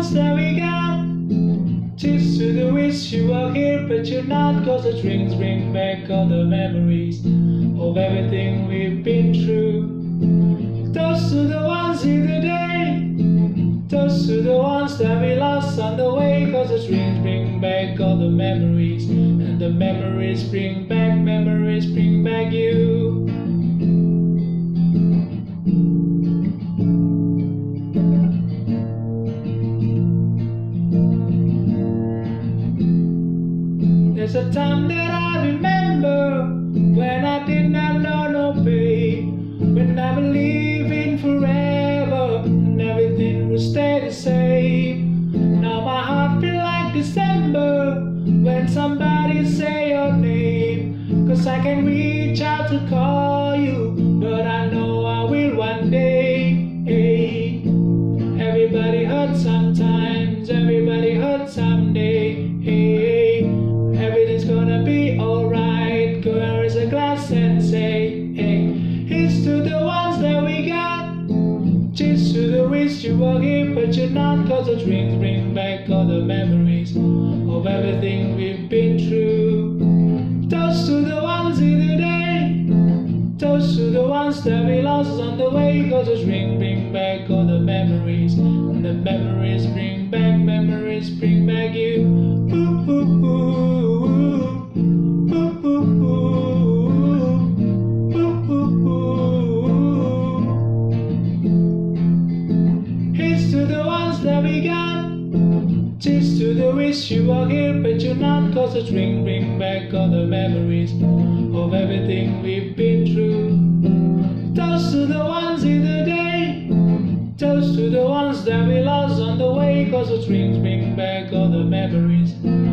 got. Cheers to the wish you were here, but you're not. Cause the drinks bring back all the memories of everything we've been through. Toast to the ones in the day. Toast to the ones that we lost on the way. Cause the drinks bring back all the memories. And the memories bring back, memories bring There's a time that I remember when I did not know no pain, when I believed in forever and everything would stay the same. Now my heart feel like December when somebody say your name, cause I can reach out to call you, but I know I will one day. Hey. Everybody hurts sometimes, Cheers to the wish you were here, but you're not. Cause the drinks bring back all the memories of everything we've been through. Toast to the ones in the day. Toast to the ones that we lost on the way. Cause the drink bring back all the memories. And the memories bring back, memories bring back ones that we got. Cheers to the wish you were here, but you're not. Cause the drink bring back all the memories of everything we've been through. Toast to the ones in the day. Toast to the ones that we lost on the way. Cause the drinks bring back all the memories.